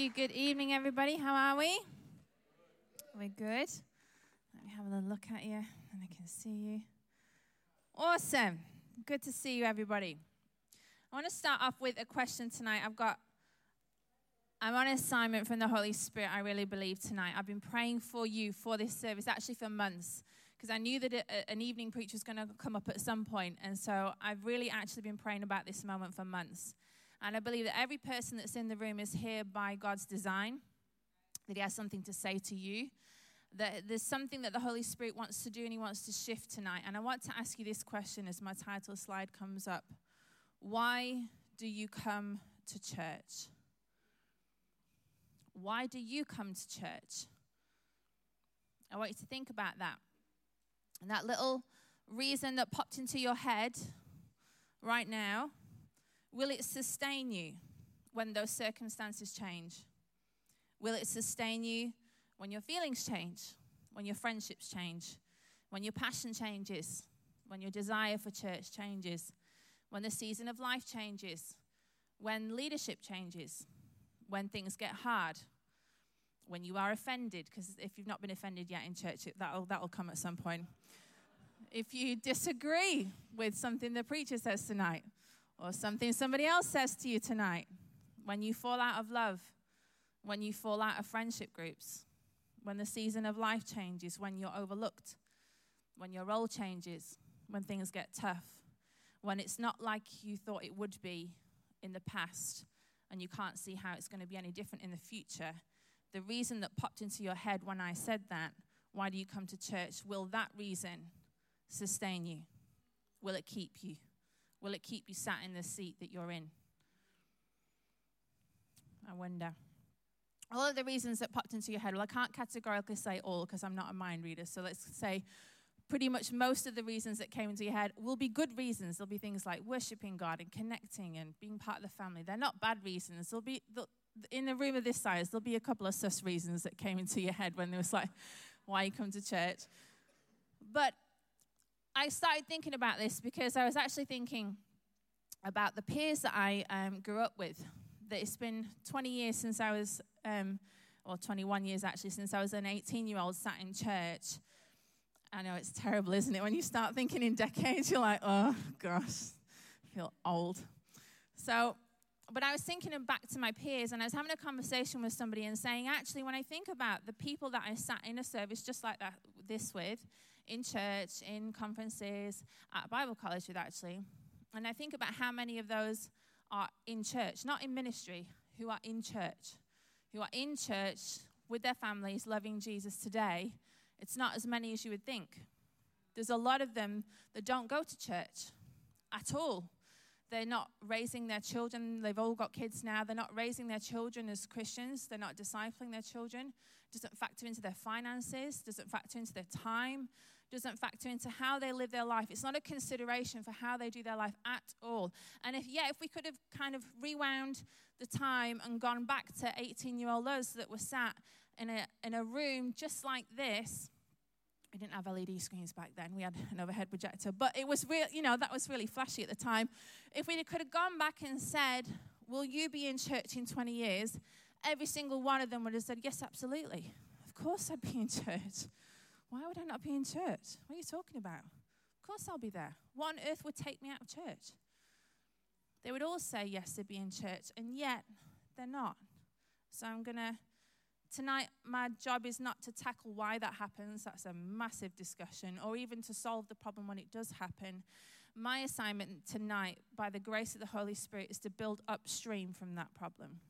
you. Good evening, everybody. How are we? We're good. Let me have a look at you and I can see you. Awesome. Good to see you, everybody. I want to start off with a question tonight. I've got, I'm on assignment from the Holy Spirit, I really believe, tonight. I've been praying for you for this service, actually for months, because I knew that a, an evening preacher was going to come up at some point, And so I've really actually been praying about this moment for months. And I believe that every person that's in the room is here by God's design, that He has something to say to you, that there's something that the Holy Spirit wants to do and He wants to shift tonight. And I want to ask you this question as my title slide comes up Why do you come to church? Why do you come to church? I want you to think about that. And that little reason that popped into your head right now Will it sustain you when those circumstances change? Will it sustain you when your feelings change, when your friendships change, when your passion changes, when your desire for church changes, when the season of life changes, when leadership changes, when things get hard, when you are offended, because if you've not been offended yet in church, that'll, that'll come at some point. If you disagree with something the preacher says tonight, or something somebody else says to you tonight, when you fall out of love, when you fall out of friendship groups, when the season of life changes, when you're overlooked, when your role changes, when things get tough, when it's not like you thought it would be in the past and you can't see how it's going to be any different in the future. The reason that popped into your head when I said that, why do you come to church? Will that reason sustain you? Will it keep you? Will it keep you sat in the seat that you're in? I wonder. All of the reasons that popped into your head, well, I can't categorically say all because I'm not a mind reader. So let's say pretty much most of the reasons that came into your head will be good reasons. There'll be things like worshiping God and connecting and being part of the family. They're not bad reasons. There'll be, in a room of this size, there'll be a couple of sus reasons that came into your head when it was like, why you come to church. But I started thinking about this because I was actually thinking about the peers that I um, grew up with. That it's been 20 years since I was, um, or 21 years actually, since I was an 18 year old sat in church. I know it's terrible, isn't it? When you start thinking in decades, you're like, oh gosh, I feel old. So, but I was thinking back to my peers, and I was having a conversation with somebody and saying, actually, when I think about the people that I sat in a service just like that, this with, in church, in conferences, at Bible college with actually. And I think about how many of those are in church, not in ministry, who are in church, who are in church with their families loving Jesus today. It's not as many as you would think. There's a lot of them that don't go to church at all. They're not raising their children. They've all got kids now. They're not raising their children as Christians. They're not discipling their children. Doesn't factor into their finances, doesn't factor into their time, doesn't factor into how they live their life. It's not a consideration for how they do their life at all. And if, yeah, if we could have kind of rewound the time and gone back to 18 year old us that were sat in a, in a room just like this, we didn't have LED screens back then. We had an overhead projector, but it was real, you know, that was really flashy at the time. If we could have gone back and said, Will you be in church in 20 years? Every single one of them would have said, Yes, absolutely. Of course I'd be in church. Why would I not be in church? What are you talking about? Of course I'll be there. What on earth would take me out of church? They would all say yes to be in church, and yet they're not. So I'm going to, tonight, my job is not to tackle why that happens. That's a massive discussion, or even to solve the problem when it does happen. My assignment tonight, by the grace of the Holy Spirit, is to build upstream from that problem.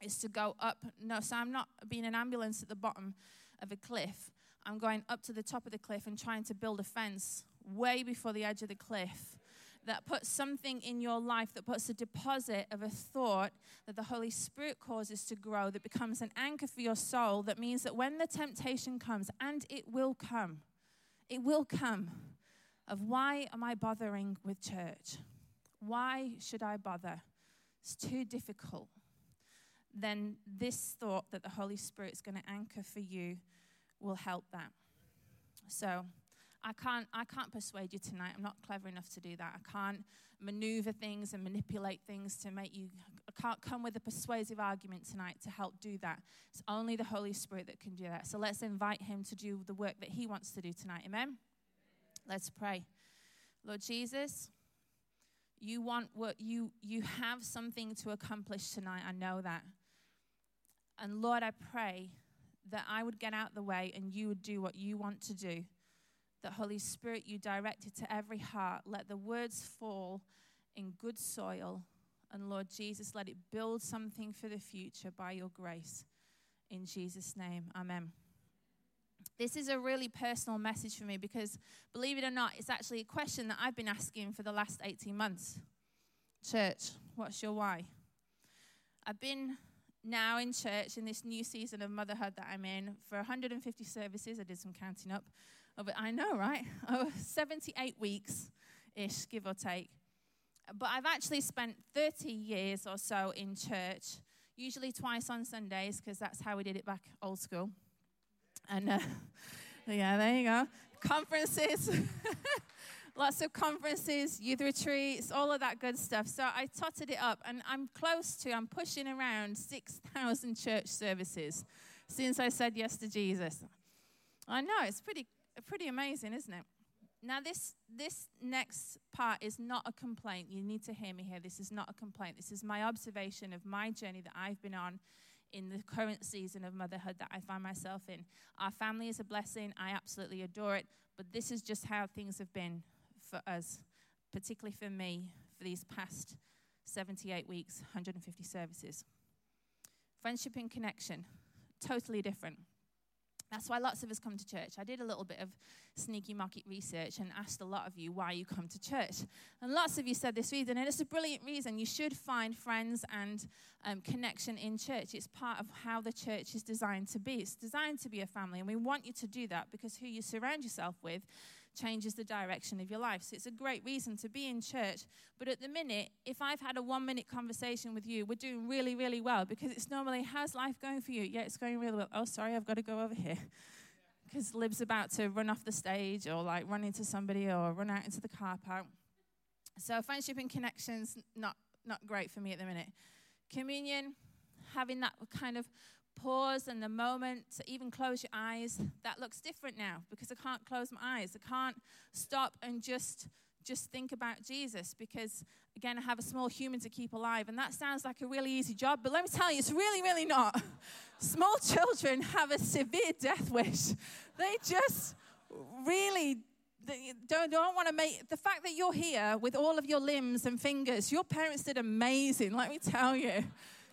Is to go up. No, so I'm not being an ambulance at the bottom of a cliff. I'm going up to the top of the cliff and trying to build a fence way before the edge of the cliff that puts something in your life that puts a deposit of a thought that the Holy Spirit causes to grow, that becomes an anchor for your soul, that means that when the temptation comes, and it will come, it will come, of why am I bothering with church? Why should I bother? It's too difficult. Then this thought that the Holy Spirit is going to anchor for you will help that. So I can't, I can't persuade you tonight. I'm not clever enough to do that. I can't maneuver things and manipulate things to make you I can't come with a persuasive argument tonight to help do that. It's only the Holy Spirit that can do that. So let's invite Him to do the work that He wants to do tonight. Amen? Let's pray. Lord Jesus, you want what you you have something to accomplish tonight. I know that. And Lord, I pray that I would get out the way and you would do what you want to do. That Holy Spirit, you direct it to every heart. Let the words fall in good soil. And Lord Jesus, let it build something for the future by your grace. In Jesus' name, amen. This is a really personal message for me because, believe it or not, it's actually a question that I've been asking for the last 18 months. Church, what's your why? I've been now in church in this new season of motherhood that I'm in for 150 services. I did some counting up. Of it. I know, right? Oh, 78 weeks ish, give or take. But I've actually spent 30 years or so in church, usually twice on Sundays, because that's how we did it back old school. And uh, yeah, there you go. Conferences. lots of conferences, youth retreats, all of that good stuff. So I totted it up, and I'm close to, I'm pushing around 6,000 church services since I said yes to Jesus. I know, it's pretty, pretty amazing, isn't it? Now, this, this next part is not a complaint. You need to hear me here. This is not a complaint. This is my observation of my journey that I've been on in the current season of motherhood that I find myself in. Our family is a blessing. I absolutely adore it. But this is just how things have been for us, particularly for me, for these past 78 weeks, 150 services. Friendship and connection, totally different. That's why lots of us come to church. I did a little bit of sneaky market research and asked a lot of you why you come to church. And lots of you said this reason, and it's a brilliant reason. You should find friends and um, connection in church. It's part of how the church is designed to be. It's designed to be a family, and we want you to do that because who you surround yourself with changes the direction of your life. So it's a great reason to be in church. But at the minute, if I've had a one minute conversation with you, we're doing really, really well because it's normally, how's life going for you? Yeah, it's going really well. Oh, sorry, I've got to go over here. Because Lib's about to run off the stage or like run into somebody or run out into the car park. So friendship and connections, not, not great for me at the minute. Communion, having that kind of pause and the moment to even close your eyes, that looks different now because I can't close my eyes. I can't stop and just just think about Jesus because again I have a small human to keep alive and that sounds like a really easy job, but let me tell you it's really really not. small children have a severe death wish. They just really don't, don't want to make the fact that you're here with all of your limbs and fingers, your parents did amazing, let me tell you.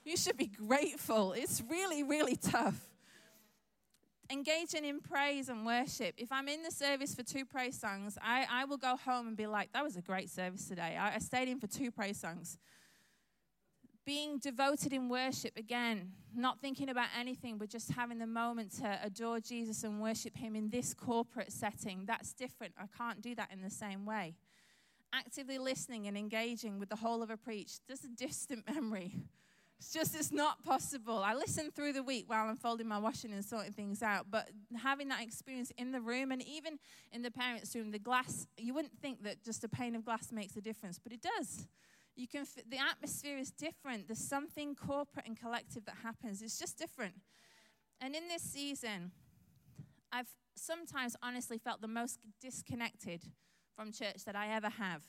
You should be grateful. It's really, really tough. Engaging in praise and worship. If I'm in the service for two praise songs, I, I will go home and be like, that was a great service today. I, I stayed in for two praise songs. Being devoted in worship, again, not thinking about anything, but just having the moment to adore Jesus and worship Him in this corporate setting, that's different. I can't do that in the same way. Actively listening and engaging with the whole of a preach, that's a distant memory it's just, it's not possible. I listen through the week while I'm folding my washing and sorting things out, but having that experience in the room and even in the parents' room, the glass, you wouldn't think that just a pane of glass makes a difference, but it does. You can, the atmosphere is different. There's something corporate and collective that happens. It's just different. And in this season, I've sometimes honestly felt the most disconnected from church that I ever have.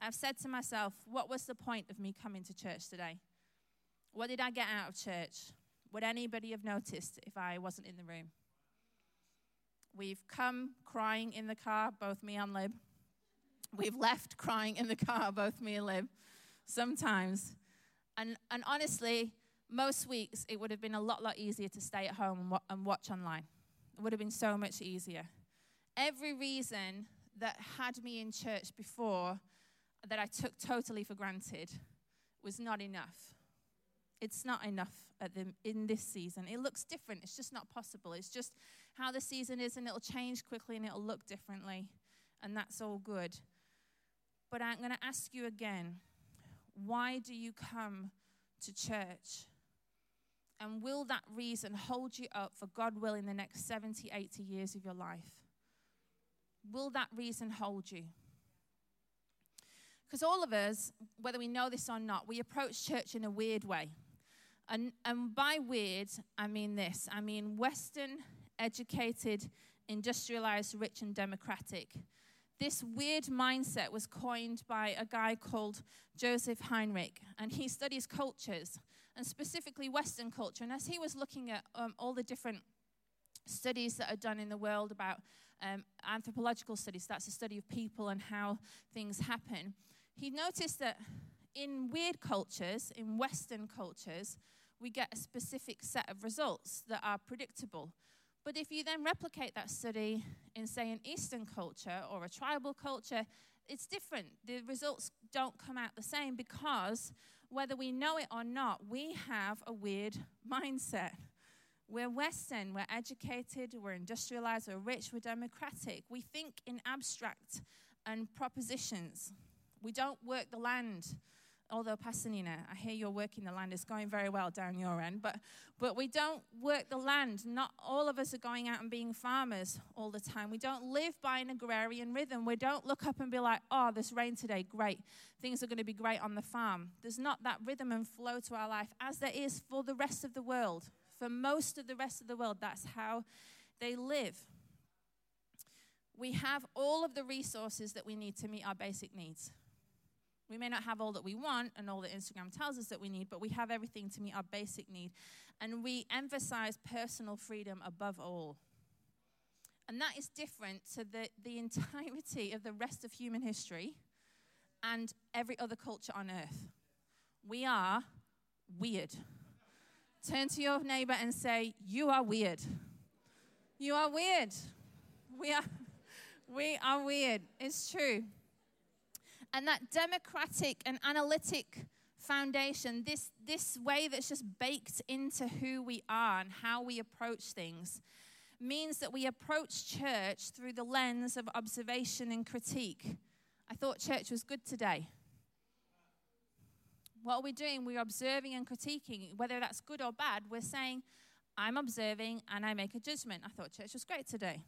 I've said to myself, what was the point of me coming to church today? What did I get out of church? Would anybody have noticed if I wasn't in the room? We've come crying in the car, both me and Lib. We've left crying in the car, both me and Lib, sometimes. And, and honestly, most weeks it would have been a lot, lot easier to stay at home and, and watch online. It would have been so much easier. Every reason that had me in church before that I took totally for granted was not enough. It's not enough at the, in this season. It looks different. It's just not possible. It's just how the season is, and it'll change quickly and it'll look differently, and that's all good. But I'm going to ask you again why do you come to church? And will that reason hold you up for God will in the next 70, 80 years of your life? Will that reason hold you? Because all of us, whether we know this or not, we approach church in a weird way. And, and by weird, I mean this I mean Western, educated, industrialized, rich, and democratic. This weird mindset was coined by a guy called Joseph Henrich, and he studies cultures, and specifically Western culture. And as he was looking at um, all the different studies that are done in the world about um, anthropological studies, that's a study of people and how things happen, he noticed that in weird cultures, in Western cultures, we get a specific set of results that are predictable. But if you then replicate that study in, say, an Eastern culture or a tribal culture, it's different. The results don't come out the same because whether we know it or not, we have a weird mindset. We're Western, we're educated, we're industrialized, we're rich, we're democratic. We think in abstract and propositions. We don't work the land. Although, Pastor Nina, I hear you're working the land. It's going very well down your end. But, but we don't work the land. Not all of us are going out and being farmers all the time. We don't live by an agrarian rhythm. We don't look up and be like, oh, this rain today, great. Things are going to be great on the farm. There's not that rhythm and flow to our life as there is for the rest of the world. For most of the rest of the world, that's how they live. We have all of the resources that we need to meet our basic needs. We may not have all that we want and all that Instagram tells us that we need, but we have everything to meet our basic need. And we emphasize personal freedom above all. And that is different to the, the entirety of the rest of human history and every other culture on earth. We are weird. Turn to your neighbor and say, You are weird. You are weird. We are, we are weird. It's true. And that democratic and analytic foundation, this, this way that's just baked into who we are and how we approach things, means that we approach church through the lens of observation and critique. I thought church was good today. What are we doing? We're observing and critiquing. Whether that's good or bad, we're saying, I'm observing and I make a judgment. I thought church was great today.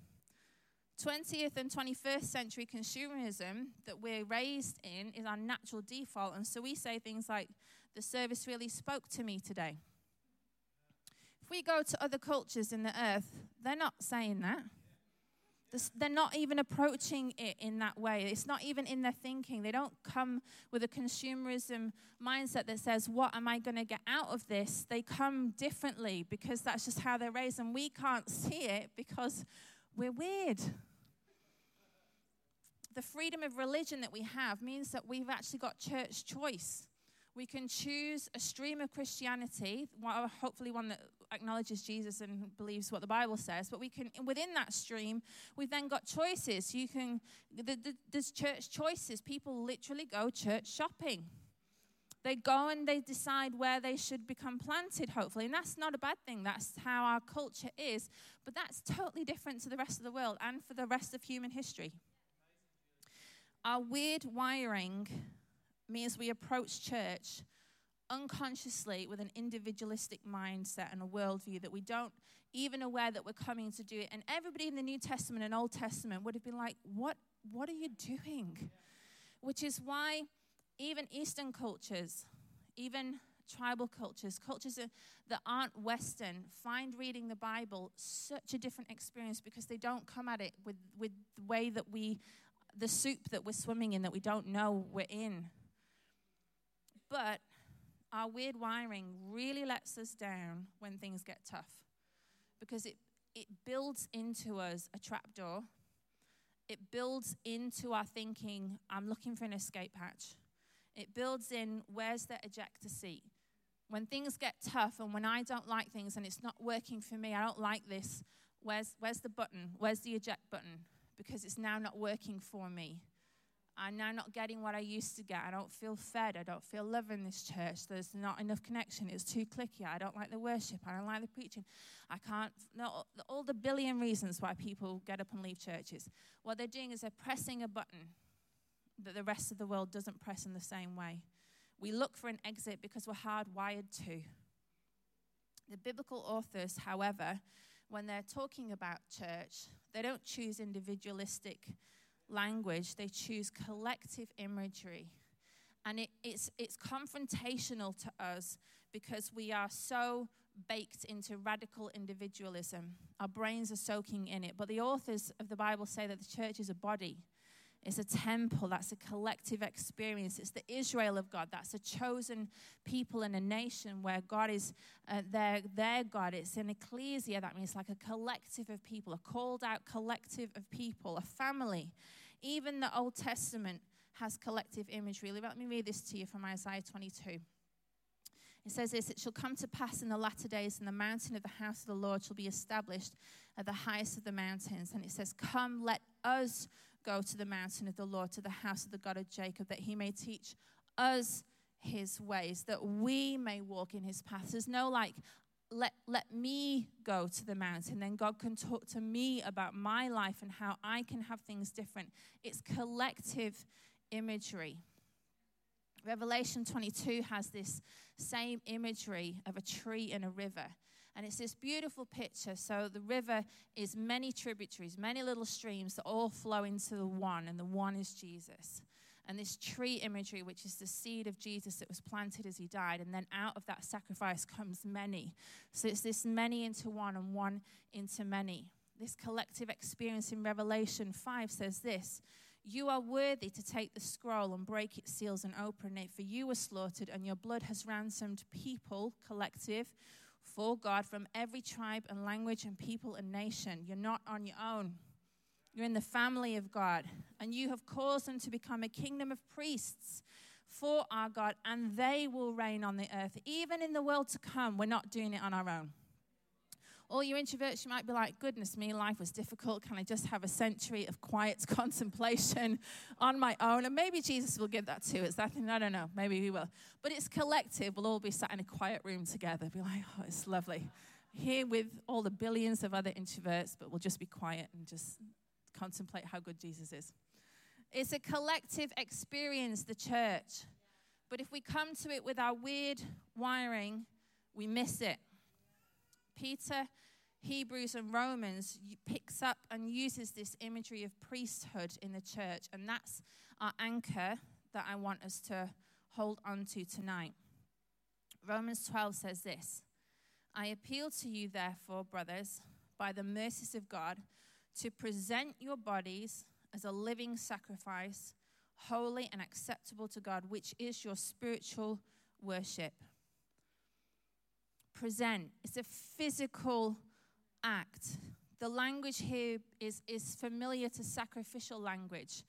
20th and 21st century consumerism that we're raised in is our natural default. And so we say things like, the service really spoke to me today. If we go to other cultures in the earth, they're not saying that. They're not even approaching it in that way. It's not even in their thinking. They don't come with a consumerism mindset that says, What am I going to get out of this? They come differently because that's just how they're raised. And we can't see it because we're weird the freedom of religion that we have means that we've actually got church choice. We can choose a stream of Christianity, hopefully one that acknowledges Jesus and believes what the Bible says. But we can, within that stream, we've then got choices. You can, the, the, there's church choices. People literally go church shopping. They go and they decide where they should become planted, hopefully. And that's not a bad thing. That's how our culture is. But that's totally different to the rest of the world and for the rest of human history. Our weird wiring means we approach church unconsciously with an individualistic mindset and a worldview that we don't even aware that we're coming to do it. And everybody in the New Testament and Old Testament would have been like, What what are you doing? Which is why even Eastern cultures, even tribal cultures, cultures that aren't Western, find reading the Bible such a different experience because they don't come at it with, with the way that we the soup that we're swimming in that we don't know we're in. But our weird wiring really lets us down when things get tough because it, it builds into us a trapdoor. It builds into our thinking, I'm looking for an escape hatch. It builds in, where's the ejector seat? When things get tough and when I don't like things and it's not working for me, I don't like this, where's, where's the button? Where's the eject button? Because it's now not working for me. I'm now not getting what I used to get. I don't feel fed. I don't feel love in this church. There's not enough connection. It's too clicky. I don't like the worship. I don't like the preaching. I can't, no, all the billion reasons why people get up and leave churches. What they're doing is they're pressing a button that the rest of the world doesn't press in the same way. We look for an exit because we're hardwired to. The biblical authors, however, when they're talking about church, they don't choose individualistic language, they choose collective imagery. And it, it's, it's confrontational to us because we are so baked into radical individualism. Our brains are soaking in it. But the authors of the Bible say that the church is a body. It's a temple. That's a collective experience. It's the Israel of God. That's a chosen people and a nation where God is uh, their, their God. It's an ecclesia. That means like a collective of people, a called out collective of people, a family. Even the Old Testament has collective imagery. Let me read this to you from Isaiah 22. It says this It shall come to pass in the latter days, and the mountain of the house of the Lord shall be established at the highest of the mountains. And it says, Come, let us go to the mountain of the Lord, to the house of the God of Jacob, that he may teach us his ways, that we may walk in his paths. There's no like, let, let me go to the mountain, then God can talk to me about my life and how I can have things different. It's collective imagery. Revelation 22 has this same imagery of a tree and a river. And it's this beautiful picture. So the river is many tributaries, many little streams that all flow into the one, and the one is Jesus. And this tree imagery, which is the seed of Jesus that was planted as he died, and then out of that sacrifice comes many. So it's this many into one and one into many. This collective experience in Revelation 5 says this you are worthy to take the scroll and break its seals and open it, for you were slaughtered, and your blood has ransomed people, collective, for God from every tribe and language and people and nation. You're not on your own. You're in the family of God, and you have caused them to become a kingdom of priests for our God, and they will reign on the earth. Even in the world to come, we're not doing it on our own. All you introverts, you might be like, goodness me, life was difficult. Can I just have a century of quiet contemplation on my own? And maybe Jesus will give that to us. I think, I don't know, maybe he will. But it's collective. We'll all be sat in a quiet room together, be like, oh, it's lovely. Here with all the billions of other introverts, but we'll just be quiet and just contemplate how good Jesus is. It's a collective experience, the church. But if we come to it with our weird wiring, we miss it. Peter, Hebrews, and Romans picks up and uses this imagery of priesthood in the church, and that's our anchor that I want us to hold on to tonight. Romans 12 says this I appeal to you, therefore, brothers, by the mercies of God, to present your bodies as a living sacrifice, holy and acceptable to God, which is your spiritual worship present. It's a physical act. The language here is, is familiar to sacrificial language.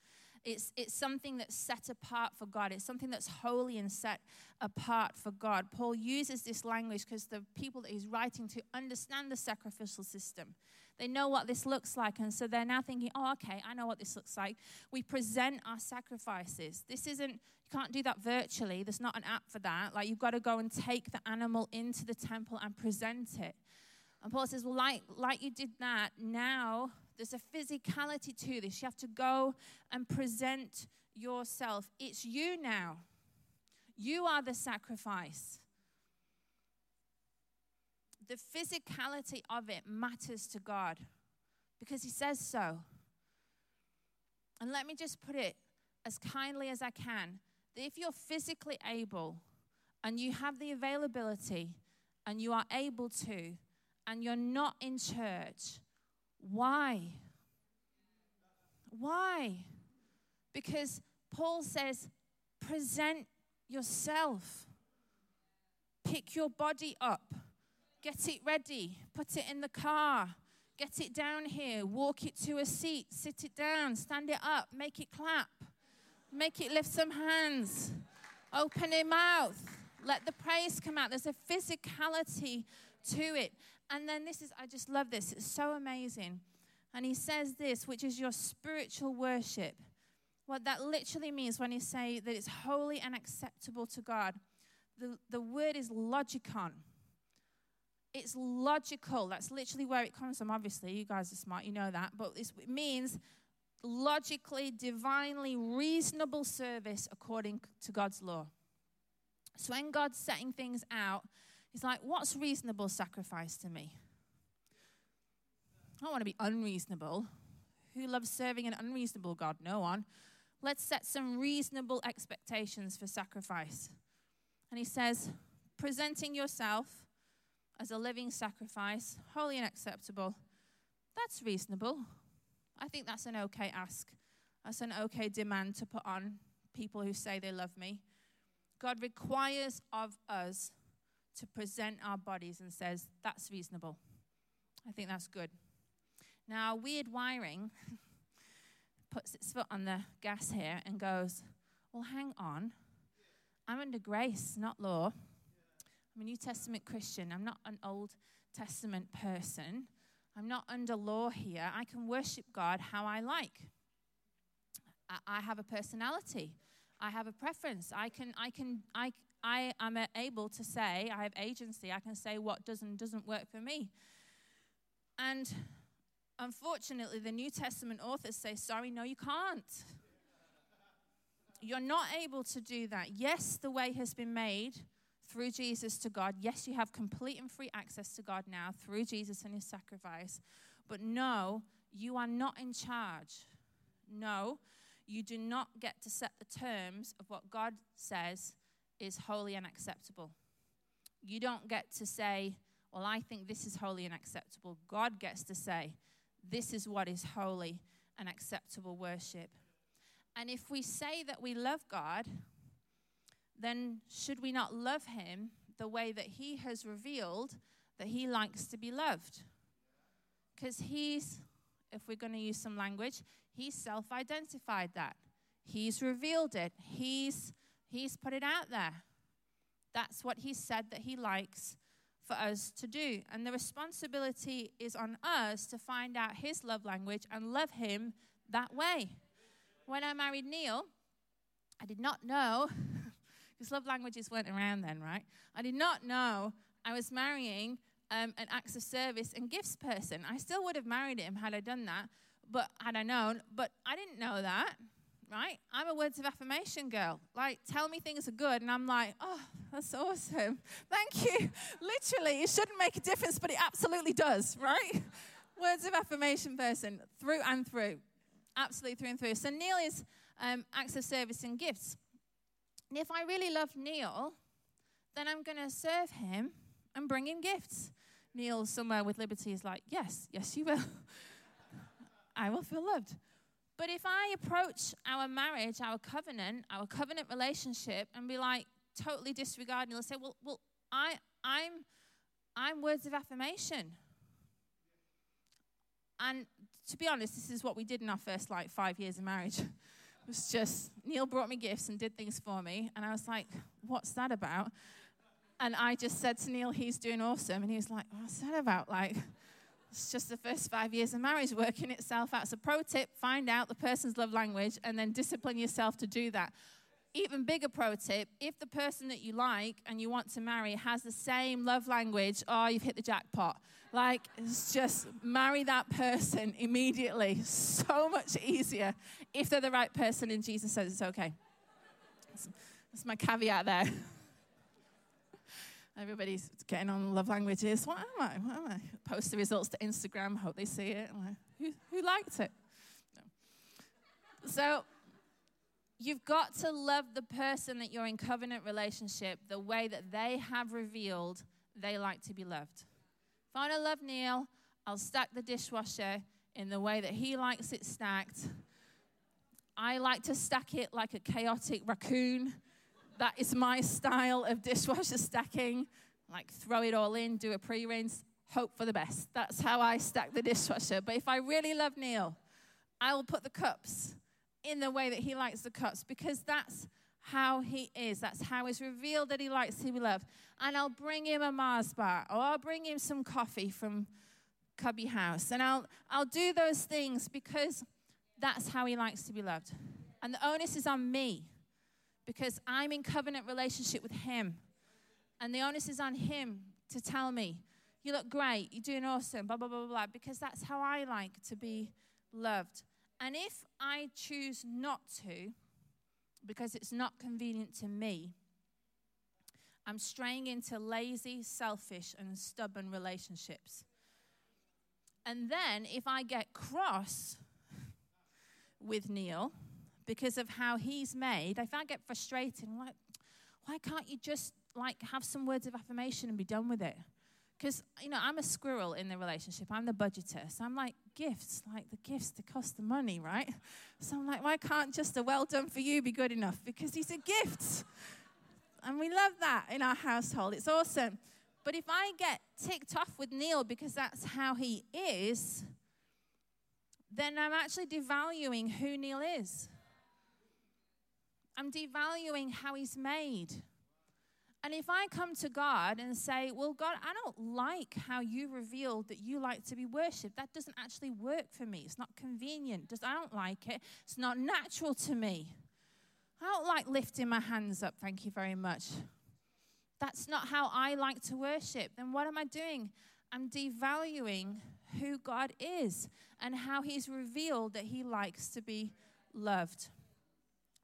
It's, it's something that's set apart for God. It's something that's holy and set apart for God. Paul uses this language because the people that he's writing to understand the sacrificial system. They know what this looks like. And so they're now thinking, oh, okay, I know what this looks like. We present our sacrifices. This isn't, you can't do that virtually. There's not an app for that. Like, you've got to go and take the animal into the temple and present it. And Paul says, well, like, like you did that, now there's a physicality to this. You have to go and present yourself. It's you now. You are the sacrifice. The physicality of it matters to God because He says so. And let me just put it as kindly as I can that if you're physically able and you have the availability and you are able to, and you're not in church, why? Why? Because Paul says, present yourself. Pick your body up. Get it ready. Put it in the car. Get it down here. Walk it to a seat. Sit it down. Stand it up. Make it clap. Make it lift some hands. Open your mouth. Let the praise come out. There's a physicality to it. And then this is, I just love this. It's so amazing. And he says this, which is your spiritual worship. What that literally means when you say that it's holy and acceptable to God, the, the word is logikon. It's logical. That's literally where it comes from. Obviously, you guys are smart, you know that. But it means logically, divinely reasonable service according to God's law. So when God's setting things out, He's like, what's reasonable sacrifice to me? I don't want to be unreasonable. Who loves serving an unreasonable God? No one. let's set some reasonable expectations for sacrifice. And he says, presenting yourself as a living sacrifice, holy and acceptable, that's reasonable. I think that's an okay ask. That's an okay demand to put on people who say they love me. God requires of us to present our bodies and says, that's reasonable. I think that's good. Now, weird wiring puts its foot on the gas here and goes, well, hang on. I'm under grace, not law. I'm a New Testament Christian. I'm not an Old Testament person. I'm not under law here. I can worship God how I like. I, have a personality. I have a preference. I can, I can, I, I am able to say, I have agency. I can say what does and doesn't work for me. And unfortunately, the New Testament authors say, sorry, no, you can't. You're not able to do that. Yes, the way has been made through Jesus to God. Yes, you have complete and free access to God now through Jesus and his sacrifice. But no, you are not in charge. No, you do not get to set the terms of what God says is holy and acceptable. You don't get to say, Well, I think this is holy and acceptable. God gets to say, This is what is holy and acceptable worship. And if we say that we love God, then should we not love him the way that he has revealed that he likes to be loved? Because he's, if we're going to use some language, he's self identified that. He's revealed it. He's, he's put it out there. That's what he said that he likes for us to do. And the responsibility is on us to find out his love language and love him that way. When I married Neil, I did not know because love languages weren't around then, right? I did not know I was marrying um, an acts of service and gifts person. I still would have married him had I done that, but had I known, but I didn't know that, right? I'm a words of affirmation girl. Like, tell me things are good, and I'm like, oh, that's awesome. Thank you. Literally, it shouldn't make a difference, but it absolutely does, right? words of affirmation person through and through. Absolutely through and through. So Neil is um, acts of service and gifts. And if I really love Neil, then I'm going to serve him and bring him gifts. Neil, somewhere with liberty, is like, Yes, yes, you will. I will feel loved. But if I approach our marriage, our covenant, our covenant relationship, and be like totally disregarding, they'll say, Well, well, I, I'm, I'm words of affirmation. And to be honest, this is what we did in our first like five years of marriage was just, Neil brought me gifts and did things for me. And I was like, what's that about? And I just said to Neil, he's doing awesome. And he was like, what's that about? Like, it's just the first five years of marriage working itself out. So, pro tip find out the person's love language and then discipline yourself to do that even bigger pro tip if the person that you like and you want to marry has the same love language, oh, you've hit the jackpot. Like, just marry that person immediately. So much easier if they're the right person and Jesus says it's okay. That's, that's my caveat there. Everybody's getting on love languages. What am I? What am I? Post the results to Instagram. Hope they see it. Like, who, who liked it? No. So, You've got to love the person that you're in covenant relationship the way that they have revealed they like to be loved. If I love Neil, I'll stack the dishwasher in the way that he likes it stacked. I like to stack it like a chaotic raccoon. That is my style of dishwasher stacking. Like throw it all in, do a pre rinse, hope for the best. That's how I stack the dishwasher. But if I really love Neil, I will put the cups in the way that he likes the cups because that's how he is. That's how it's revealed that he likes to be loved. And I'll bring him a Mars bar or I'll bring him some coffee from Cubby House. And I'll, I'll do those things because that's how he likes to be loved. And the onus is on me because I'm in covenant relationship with him. And the onus is on him to tell me, you look great, you're doing awesome, blah, blah, blah, blah, because that's how I like to be loved. And if I choose not to, because it's not convenient to me, I'm straying into lazy, selfish, and stubborn relationships. And then if I get cross with Neil because of how he's made, if I get frustrated, I'm like, why can't you just like have some words of affirmation and be done with it? Because, you know, I'm a squirrel in the relationship. I'm the budgeter. So I'm like, gifts, like the gifts, they cost the money, right? So I'm like, why can't just a well done for you be good enough? Because these are gifts. And we love that in our household. It's awesome. But if I get ticked off with Neil because that's how he is, then I'm actually devaluing who Neil is. I'm devaluing how he's made. And if I come to God and say, Well, God, I don't like how you revealed that you like to be worshiped, that doesn't actually work for me. It's not convenient. I don't like it. It's not natural to me. I don't like lifting my hands up, thank you very much. That's not how I like to worship. Then what am I doing? I'm devaluing who God is and how He's revealed that He likes to be loved.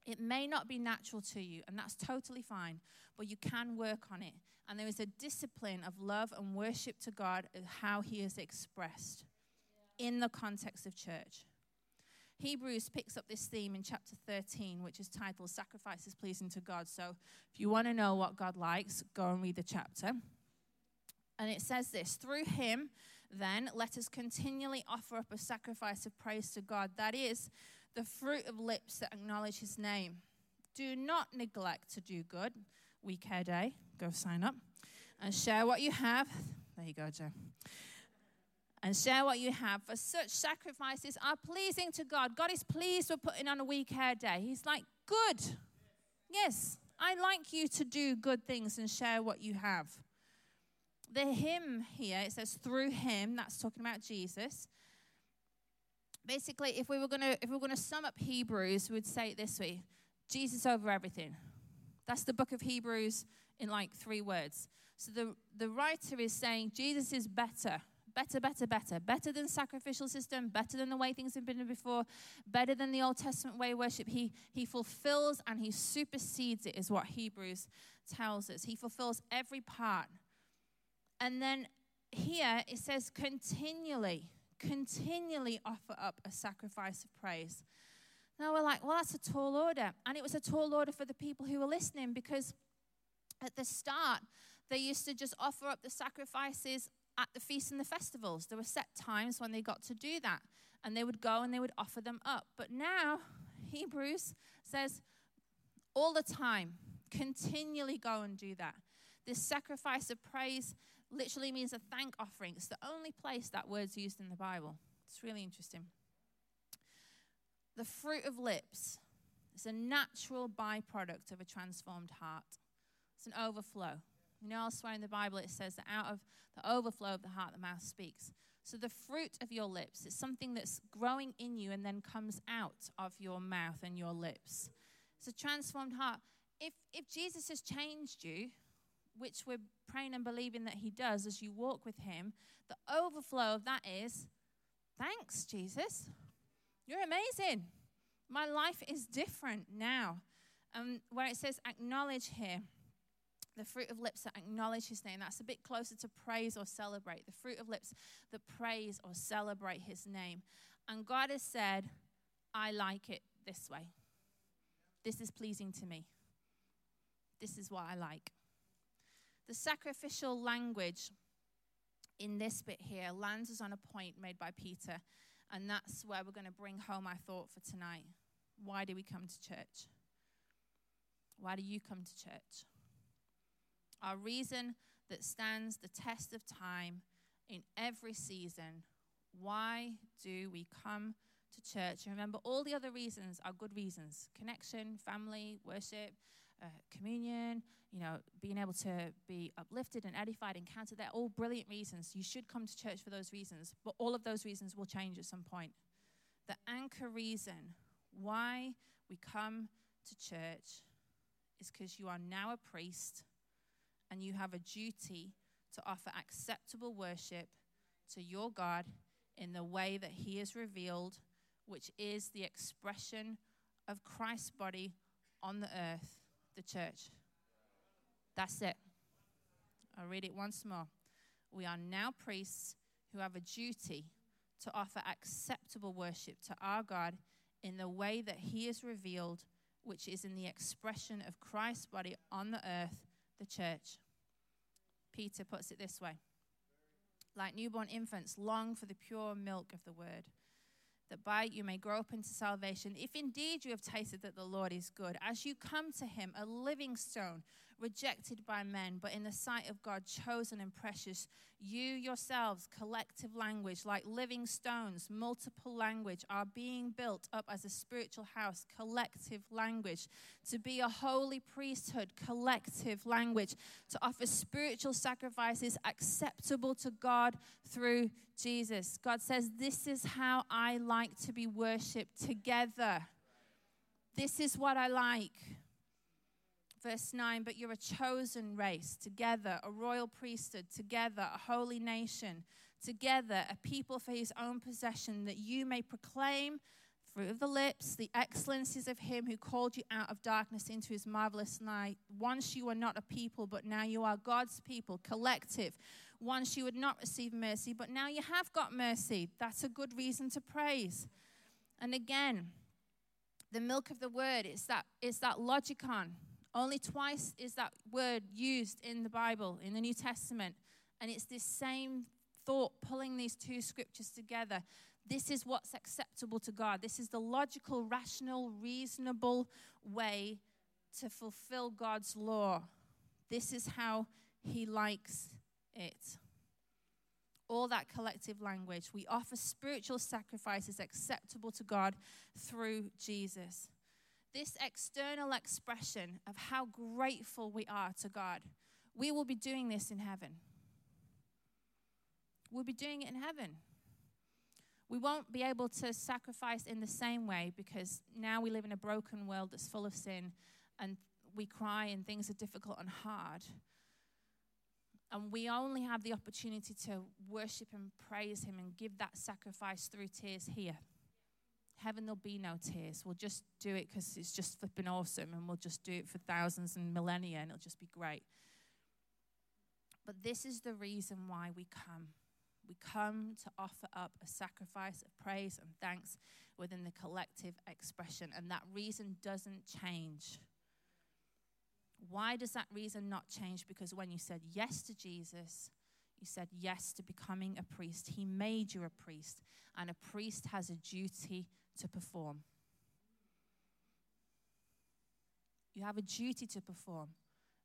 It may not be natural to you, and that's totally fine, but you can work on it. And there is a discipline of love and worship to God, of how He is expressed in the context of church. Hebrews picks up this theme in chapter 13, which is titled Sacrifices Pleasing to God. So if you want to know what God likes, go and read the chapter. And it says this Through Him, then, let us continually offer up a sacrifice of praise to God. That is, the fruit of lips that acknowledge his name. Do not neglect to do good. We Care Day, go sign up and share what you have. There you go, Joe. And share what you have, for such sacrifices are pleasing to God. God is pleased with putting on a We Care Day. He's like, Good. Yes, I like you to do good things and share what you have. The hymn here, it says through him, that's talking about Jesus basically, if we were going to if we were going to sum up Hebrews, we would say it this way: Jesus over everything. That's the book of Hebrews in like three words. So the the writer is saying Jesus is better, better, better, better, better than sacrificial system, better than the way things have been before, better than the Old Testament way of worship. He he fulfills and he supersedes it, is what Hebrews tells us. He fulfills every part. And then here it says continually continually offer up a sacrifice of praise. Now we're like, well, that's a tall order. And it was a tall order for the people who were listening because at the start, they used to just offer up the sacrifices at the feasts and the festivals. There were set times when they got to do that. And they would go and they would offer them up. But now, Hebrews says, all the time, continually go and do that. This sacrifice of praise literally means a thank offering. It's the only place that word's used in the Bible. It's really interesting. The fruit of lips is a natural byproduct of a transformed heart. It's an overflow. You know, elsewhere in the Bible it says that out of the overflow of the heart, the mouth speaks. So the fruit of your lips is something that's growing in you and then comes out of your mouth and your lips. It's a transformed heart. If if Jesus has changed you, which we're praying and believing that He does as you walk with Him, the overflow of that is thanks, Jesus. You're amazing. My life is different now. Um, where it says acknowledge here, the fruit of lips that acknowledge his name, that's a bit closer to praise or celebrate. The fruit of lips that praise or celebrate his name. And God has said, I like it this way. This is pleasing to me. This is what I like. The sacrificial language in this bit here lands us on a point made by Peter, and that's where we're going to bring home our thought for tonight. Why do we come to church? Why do you come to church? Our reason that stands the test of time in every season. Why do we come to church? And remember, all the other reasons are good reasons connection, family, worship, communion, you know, being able to be uplifted and edified, encountered. They're all brilliant reasons. You should come to church for those reasons, but all of those reasons will change at some point. The anchor reason why we come to church is because you are now a priest and you have a duty to offer acceptable worship to your God in the way that He is revealed, which is the expression of Christ's body on the earth the church. That's it. I'll read it once more. We are now priests who have a duty to offer acceptable worship to our God in the way that he is revealed, which is in the expression of Christ's body on the earth, the church. Peter puts it this way like newborn infants, long for the pure milk of the word, that by it you may grow up into salvation, if indeed you have tasted that the Lord is good. As you come to him, a living stone, rejected by men, but in the sight of God, chosen and precious. You yourselves, collective language, like living stones, multiple language, are being built up as a spiritual house, collective language, to be a holy priesthood, collective language, to offer spiritual sacrifices acceptable to God through Jesus. God says, This is how I like to be worshiped together. This is what I like. Verse 9, but you're a chosen race, together, a royal priesthood, together, a holy nation, together, a people for his own possession, that you may proclaim of the lips, the excellencies of him who called you out of darkness into his marvelous light. Once you were not a people, but now you are God's people, collective. Once you would not receive mercy, but now you have got mercy. That's a good reason to praise. And again, the milk of the word is that is that logikon only twice is that word used in the Bible, in the New Testament. And it's this same thought pulling these two scriptures together. This is what's acceptable to God. This is the logical, rational, reasonable way to fulfill God's law. This is how He likes it. All that collective language. We offer spiritual sacrifices acceptable to God through Jesus this external expression of how grateful we are to God, we will be doing this in heaven. We'll be doing it in heaven. We won't be able to sacrifice in the same way because now we live in a broken world that's full of sin and we cry and things are difficult and hard. And we only have the opportunity to worship and praise Him and give that sacrifice through tears here heaven there'll be no tears. We'll just do it because it's just flipping awesome and we'll just do it for thousands and millennia and it'll just be great. But this is the reason why we come. We come to offer up a sacrifice of praise and thanks within the collective expression, and that reason doesn't change. Why does that reason not change? Because when you said yes to Jesus, you said yes to becoming a priest. He made you a priest, and a priest has a duty to perform. You have a duty to perform.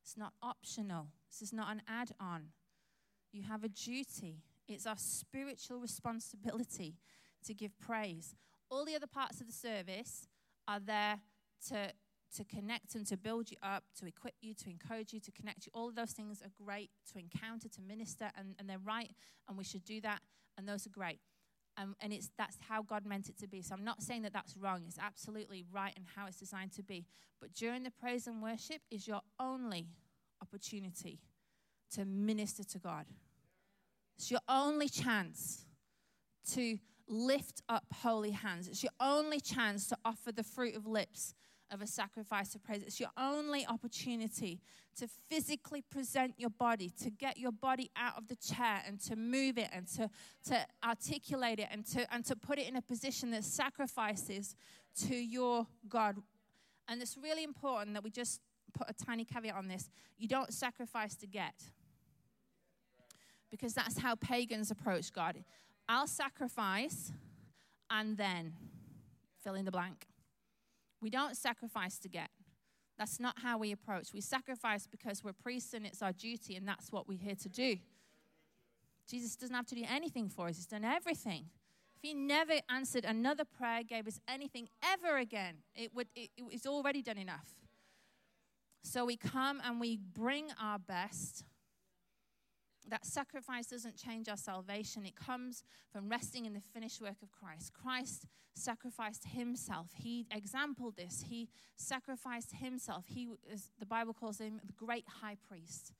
It's not optional. This is not an add on. You have a duty. It's our spiritual responsibility to give praise. All the other parts of the service are there to, to connect and to build you up, to equip you, to encourage you, to connect you. All of those things are great to encounter, to minister, and, and they're right, and we should do that, and those are great. Um, and it's that's how God meant it to be. So I'm not saying that that's wrong. It's absolutely right and how it's designed to be. But during the praise and worship is your only opportunity to minister to God. It's your only chance to lift up holy hands. It's your only chance to offer the fruit of lips of a sacrifice of praise. It's your only opportunity to physically present your body, to get your body out of the chair and to move it and to, to articulate it and to, and to put it in a position that sacrifices to your God. And it's really important that we just put a tiny caveat on this. You don't sacrifice to get, because that's how pagans approach God. I'll sacrifice and then fill in the blank. We don't sacrifice to get. That's not how we approach. We sacrifice because we're priests and it's our duty, and that's what we're here to do. Jesus doesn't have to do anything for us, He's done everything. If He never answered another prayer, gave us anything ever again, it would, it, it's already done enough. So we come and we bring our best that sacrifice doesn't change our salvation. It comes from resting in the finished work of Christ. Christ sacrificed himself. He exampled this. He sacrificed himself. He is, the Bible calls him the great high priest.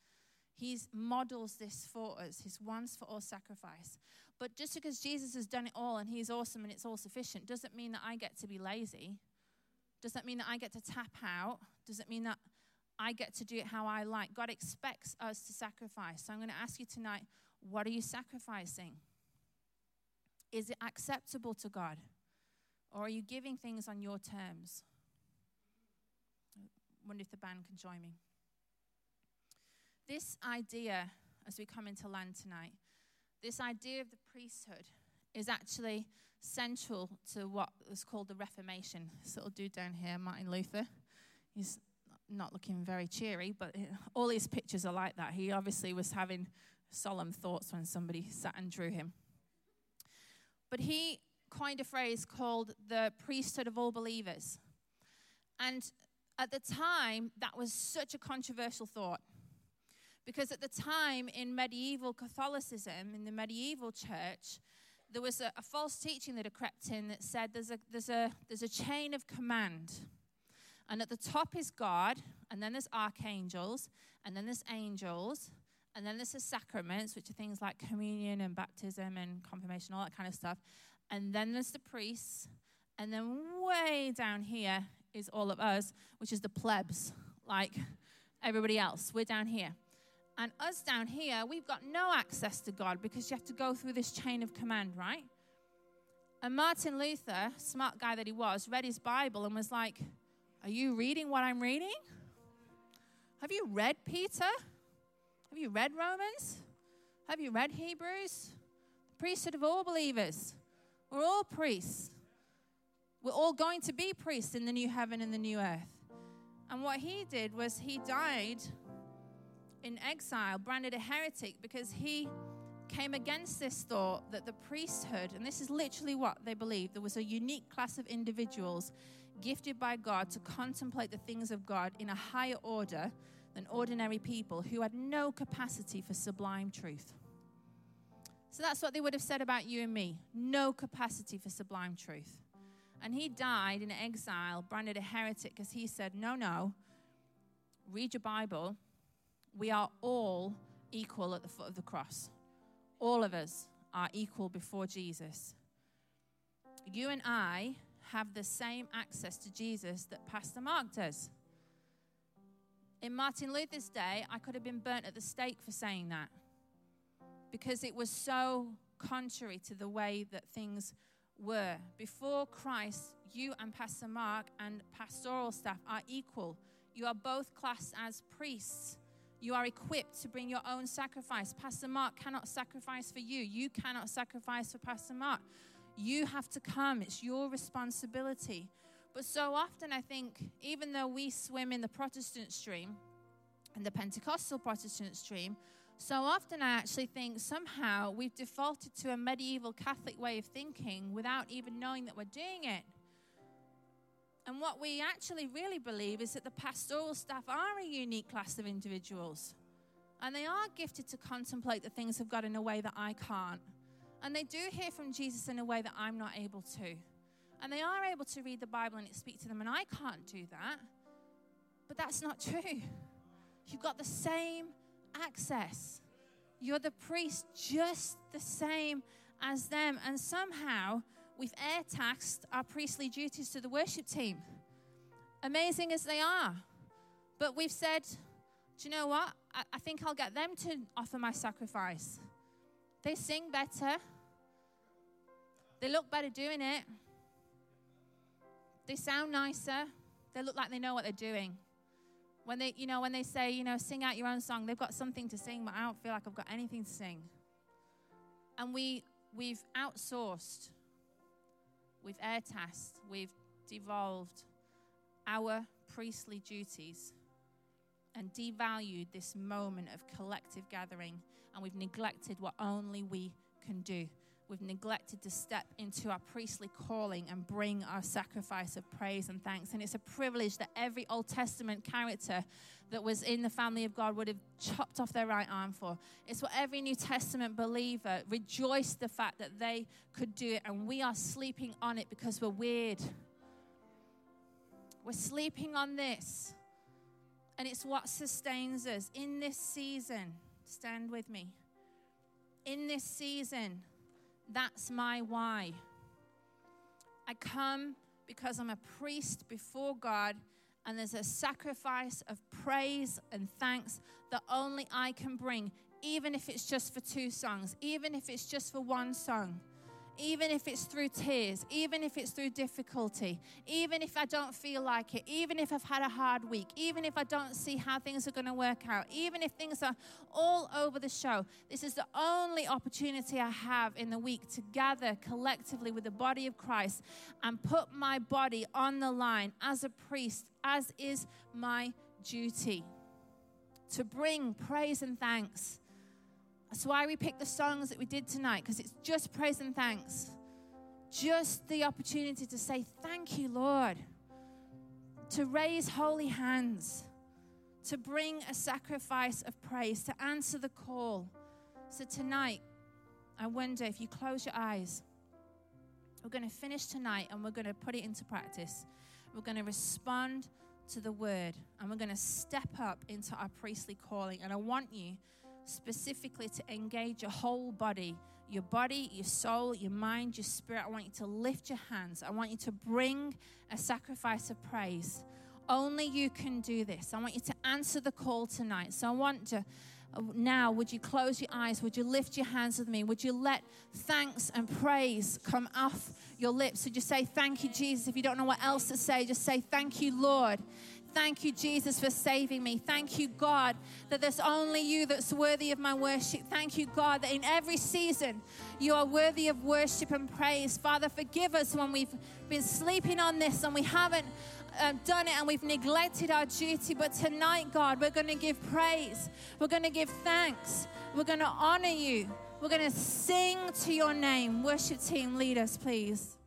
He models this for us, his once for all sacrifice. But just because Jesus has done it all and he's awesome and it's all sufficient doesn't mean that I get to be lazy. Does that mean that I get to tap out? Does it mean that I get to do it how I like. God expects us to sacrifice. So I'm going to ask you tonight what are you sacrificing? Is it acceptable to God? Or are you giving things on your terms? I wonder if the band can join me. This idea, as we come into land tonight, this idea of the priesthood is actually central to what was called the Reformation. This little dude down here, Martin Luther, he's not looking very cheery, but all his pictures are like that. He obviously was having solemn thoughts when somebody sat and drew him. But he coined a phrase called the priesthood of all believers. And at the time, that was such a controversial thought. Because at the time in medieval Catholicism, in the medieval church, there was a, a, false teaching that had crept in that said there's a, there's, a, there's a chain of command. And at the top is God, and then there's archangels, and then there's angels, and then there's the sacraments, which are things like communion and baptism and confirmation, all that kind of stuff. And then there's the priests. And then way down here is all of us, which is the plebs, like everybody else. We're down here. And us down here, we've got no access to God because you have to go through this chain of command, right? And Martin Luther, smart guy that he was, read his Bible and was like, Are you reading what I'm reading? Have you read Peter? Have you read Romans? Have you read Hebrews? The priesthood of all believers. We're all priests. We're all going to be priests in the new heaven and the new earth. And what he did was he died in exile, branded a heretic, because he came against this thought that the priesthood, and this is literally what they believed, there was a unique class of individuals gifted by God to contemplate the things of God in a higher order than ordinary people who had no capacity for sublime truth. So that's what they would have said about you and me no capacity for sublime truth. And he died in exile, branded a heretic, because he said, No, no, read your Bible. We are all equal at the foot of the cross. All of us are equal before Jesus. You and I have the same access to Jesus that Pastor Mark does. In Martin Luther's day, I could have been burnt at the stake for saying that because it was so contrary to the way that things were. Before Christ, you and Pastor Mark and pastoral staff are equal. You are both classed as priests. You are equipped to bring your own sacrifice. Pastor Mark cannot sacrifice for you. You cannot sacrifice for Pastor Mark. You have to come, it's your responsibility. But so often, I think, even though we swim in the Protestant stream and the Pentecostal Protestant stream, so often I actually think somehow we've defaulted to a medieval Catholic way of thinking without even knowing that we're doing it. And what we actually really believe is that the pastoral staff are a unique class of individuals. And they are gifted to contemplate the things of God in a way that I can't. And they do hear from Jesus in a way that I'm not able to. And they are able to read the Bible and it speak to them, and I can't do that. But that's not true. You've got the same access. You're the priest just the same as them. And somehow we've air taxed our priestly duties to the worship team, amazing as they are. But we've said, do you know what? I, I think I'll get them to offer my sacrifice. They sing better, they look better doing it. They sound nicer. They look like they know what they're doing. When they, you know, when they say, you know, sing out your own song, they've got something to sing, but I don't feel like I've got anything to sing. And we we've outsourced, we've air tasked, we've devolved our priestly duties and devalued this moment of collective gathering, and we've neglected what only we can do we've neglected to step into our priestly calling and bring our sacrifice of praise and thanks. And it's a privilege that every Old Testament character that was in the family of God would have chopped off their right arm for. It's what every New Testament believer rejoiced the fact that they could do it, and we are sleeping on it because we're weird. We're sleeping on this. And it's what sustains us in this season. Stand with me. In this season, that's my why. I come because I'm a priest before God, and there's a sacrifice of praise and thanks that only I can bring, even if it's just for two songs, even if it's just for one song. Even if it's through tears, even if it's through difficulty, even if I don't feel like it, even if I've had a hard week, even if I don't see how things are going to work out, even if things are all over the show, this is the only opportunity I have in the week to gather collectively with the body of Christ and put my body on the line as a priest, as is my duty to bring praise and thanks that's why we picked the songs that we did tonight, because it's just praise and thanks. Just the opportunity to say, Thank you, Lord. To raise holy hands, to bring a sacrifice of praise, to answer the call. So tonight, I wonder if you close your eyes, we're going to finish tonight and we're going to put it into practice. We're going to respond to the word and we're going to step up into our priestly calling. And I want you specifically to engage your whole body your body, your soul, your mind, your spirit. I want you to lift your hands. I want you to bring a sacrifice of praise. Only you can do this. I want you to answer the call tonight. So I want to now, would you close your eyes? Would you lift your hands with me? Would you let thanks and praise come off your lips? Would you say, Thank you, Jesus? If you don't know what else to say, just say, Thank you, Lord. Thank you, Jesus, for saving me. Thank you, God, that there's only you that's worthy of my worship. Thank you, God, that in every season you are worthy of worship and praise. Father, forgive us when we've been sleeping on this and we haven't uh, done it and we've neglected our duty. But tonight, God, we're going to give praise. We're going to give thanks. We're going to honor you. We're going to sing to your name. Worship team, lead us, please.